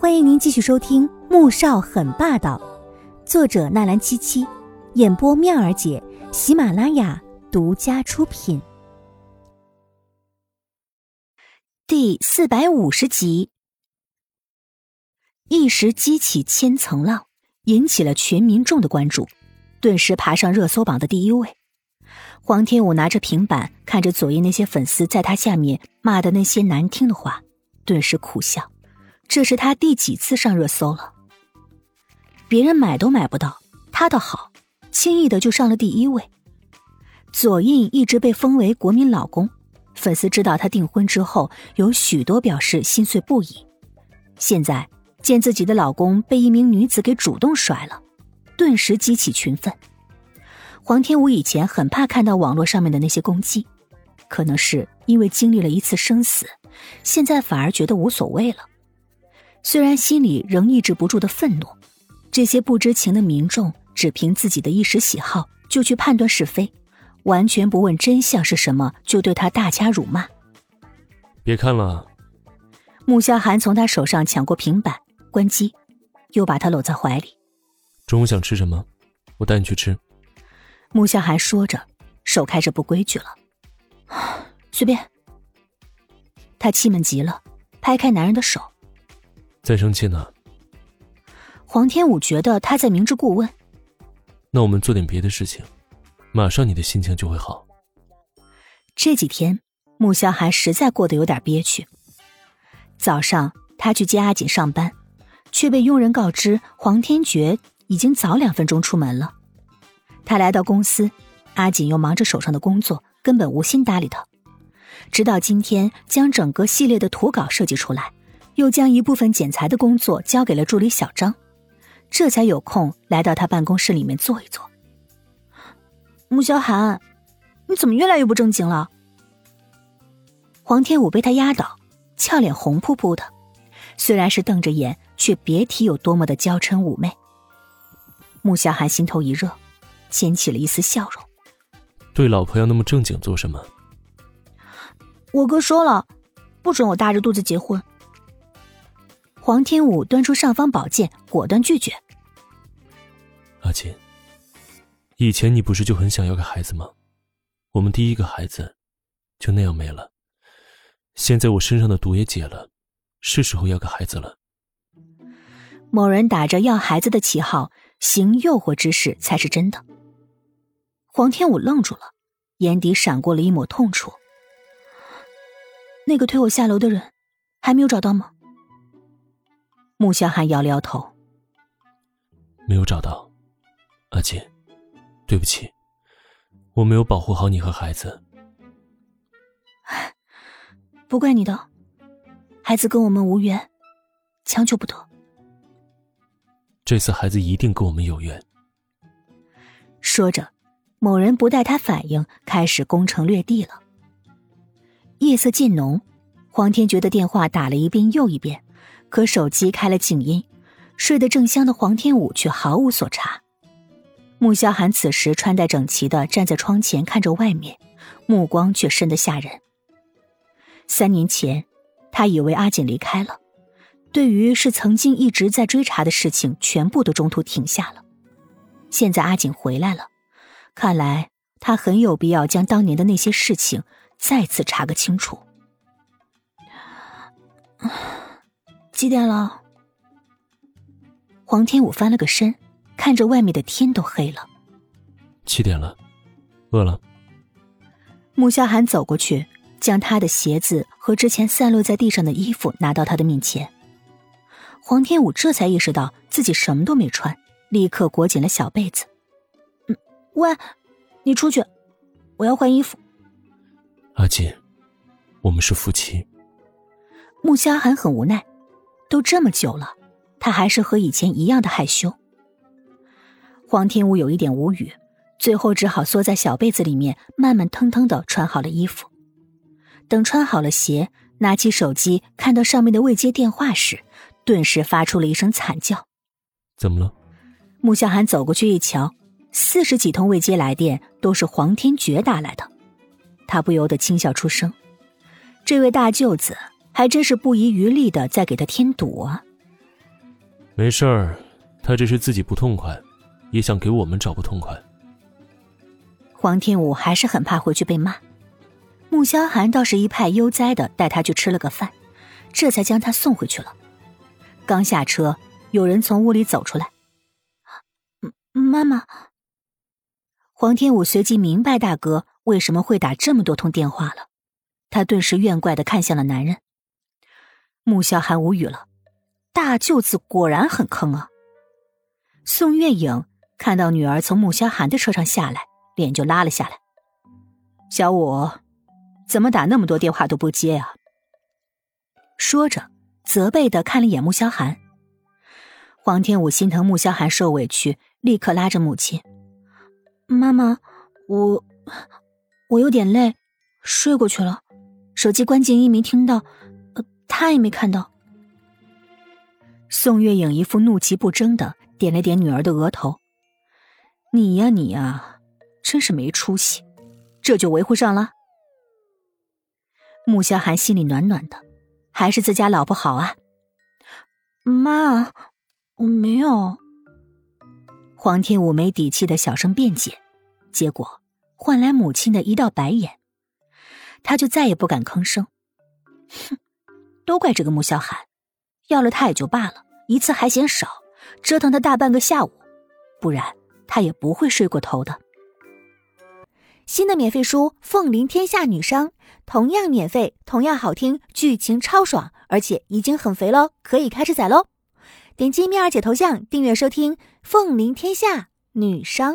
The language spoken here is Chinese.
欢迎您继续收听《穆少很霸道》，作者纳兰七七，演播妙儿姐，喜马拉雅独家出品。第四百五十集，一时激起千层浪，引起了全民众的关注，顿时爬上热搜榜的第一位。黄天武拿着平板，看着左翼那些粉丝在他下面骂的那些难听的话，顿时苦笑。这是他第几次上热搜了？别人买都买不到，他倒好，轻易的就上了第一位。左印一直被封为国民老公，粉丝知道他订婚之后，有许多表示心碎不已。现在见自己的老公被一名女子给主动甩了，顿时激起群愤。黄天武以前很怕看到网络上面的那些攻击，可能是因为经历了一次生死，现在反而觉得无所谓了。虽然心里仍抑制不住的愤怒，这些不知情的民众只凭自己的一时喜好就去判断是非，完全不问真相是什么，就对他大加辱骂。别看了。穆萧寒从他手上抢过平板，关机，又把他搂在怀里。中午想吃什么？我带你去吃。穆萧寒说着，手开始不规矩了。随便。他气闷极了，拍开男人的手。在生气呢。黄天武觉得他在明知故问。那我们做点别的事情，马上你的心情就会好。这几天，穆萧寒实在过得有点憋屈。早上他去接阿锦上班，却被佣人告知黄天觉已经早两分钟出门了。他来到公司，阿锦又忙着手上的工作，根本无心搭理他。直到今天，将整个系列的图稿设计出来。又将一部分剪裁的工作交给了助理小张，这才有空来到他办公室里面坐一坐。穆萧寒，你怎么越来越不正经了？黄天武被他压倒，俏脸红扑扑的，虽然是瞪着眼，却别提有多么的娇嗔妩媚。穆萧寒心头一热，牵起了一丝笑容。对老婆要那么正经做什么？我哥说了，不准我大着肚子结婚。黄天武端出尚方宝剑，果断拒绝。阿琴，以前你不是就很想要个孩子吗？我们第一个孩子就那样没了。现在我身上的毒也解了，是时候要个孩子了。某人打着要孩子的旗号行诱惑之事，才是真的。黄天武愣住了，眼底闪过了一抹痛楚。那个推我下楼的人，还没有找到吗？穆萧寒摇了摇头，没有找到，阿锦，对不起，我没有保护好你和孩子。不怪你的，孩子跟我们无缘，强求不得。这次孩子一定跟我们有缘。说着，某人不待他反应，开始攻城略地了。夜色渐浓，黄天觉的电话打了一遍又一遍。可手机开了静音，睡得正香的黄天武却毫无所察。穆萧寒此时穿戴整齐的站在窗前看着外面，目光却深得吓人。三年前，他以为阿锦离开了，对于是曾经一直在追查的事情，全部都中途停下了。现在阿锦回来了，看来他很有必要将当年的那些事情再次查个清楚。几点了？黄天武翻了个身，看着外面的天都黑了。七点了，饿了。穆萧寒走过去，将他的鞋子和之前散落在地上的衣服拿到他的面前。黄天武这才意识到自己什么都没穿，立刻裹紧了小被子。嗯，喂，你出去，我要换衣服。阿锦，我们是夫妻。穆萧寒很无奈。都这么久了，他还是和以前一样的害羞。黄天武有一点无语，最后只好缩在小被子里面，慢慢腾腾的穿好了衣服。等穿好了鞋，拿起手机看到上面的未接电话时，顿时发出了一声惨叫。怎么了？穆小寒走过去一瞧，四十几通未接来电都是黄天觉打来的，他不由得轻笑出声。这位大舅子。还真是不遗余力的在给他添堵啊！没事儿，他这是自己不痛快，也想给我们找不痛快。黄天武还是很怕回去被骂，穆萧寒倒是一派悠哉的带他去吃了个饭，这才将他送回去了。刚下车，有人从屋里走出来，妈妈。黄天武随即明白大哥为什么会打这么多通电话了，他顿时怨怪的看向了男人。穆萧寒无语了，大舅子果然很坑啊。宋月影看到女儿从穆萧寒的车上下来，脸就拉了下来。小五，怎么打那么多电话都不接呀？说着，责备的看了眼穆萧寒。黄天武心疼穆萧寒受委屈，立刻拉着母亲。妈妈，我我有点累，睡过去了。手机关静音没听到，他也没看到。宋月影一副怒其不争的点了点女儿的额头：“你呀，你呀，真是没出息，这就维护上了。”穆萧寒心里暖暖的，还是自家老婆好啊。妈，我没有。黄天武没底气的小声辩解，结果换来母亲的一道白眼，他就再也不敢吭声。哼，都怪这个穆萧寒，要了他也就罢了，一次还嫌少，折腾他大半个下午，不然他也不会睡过头的。新的免费书《凤临天下女商》，同样免费，同样好听，剧情超爽，而且已经很肥喽，可以开始宰喽！点击蜜儿姐头像订阅收听《凤临天下女商》。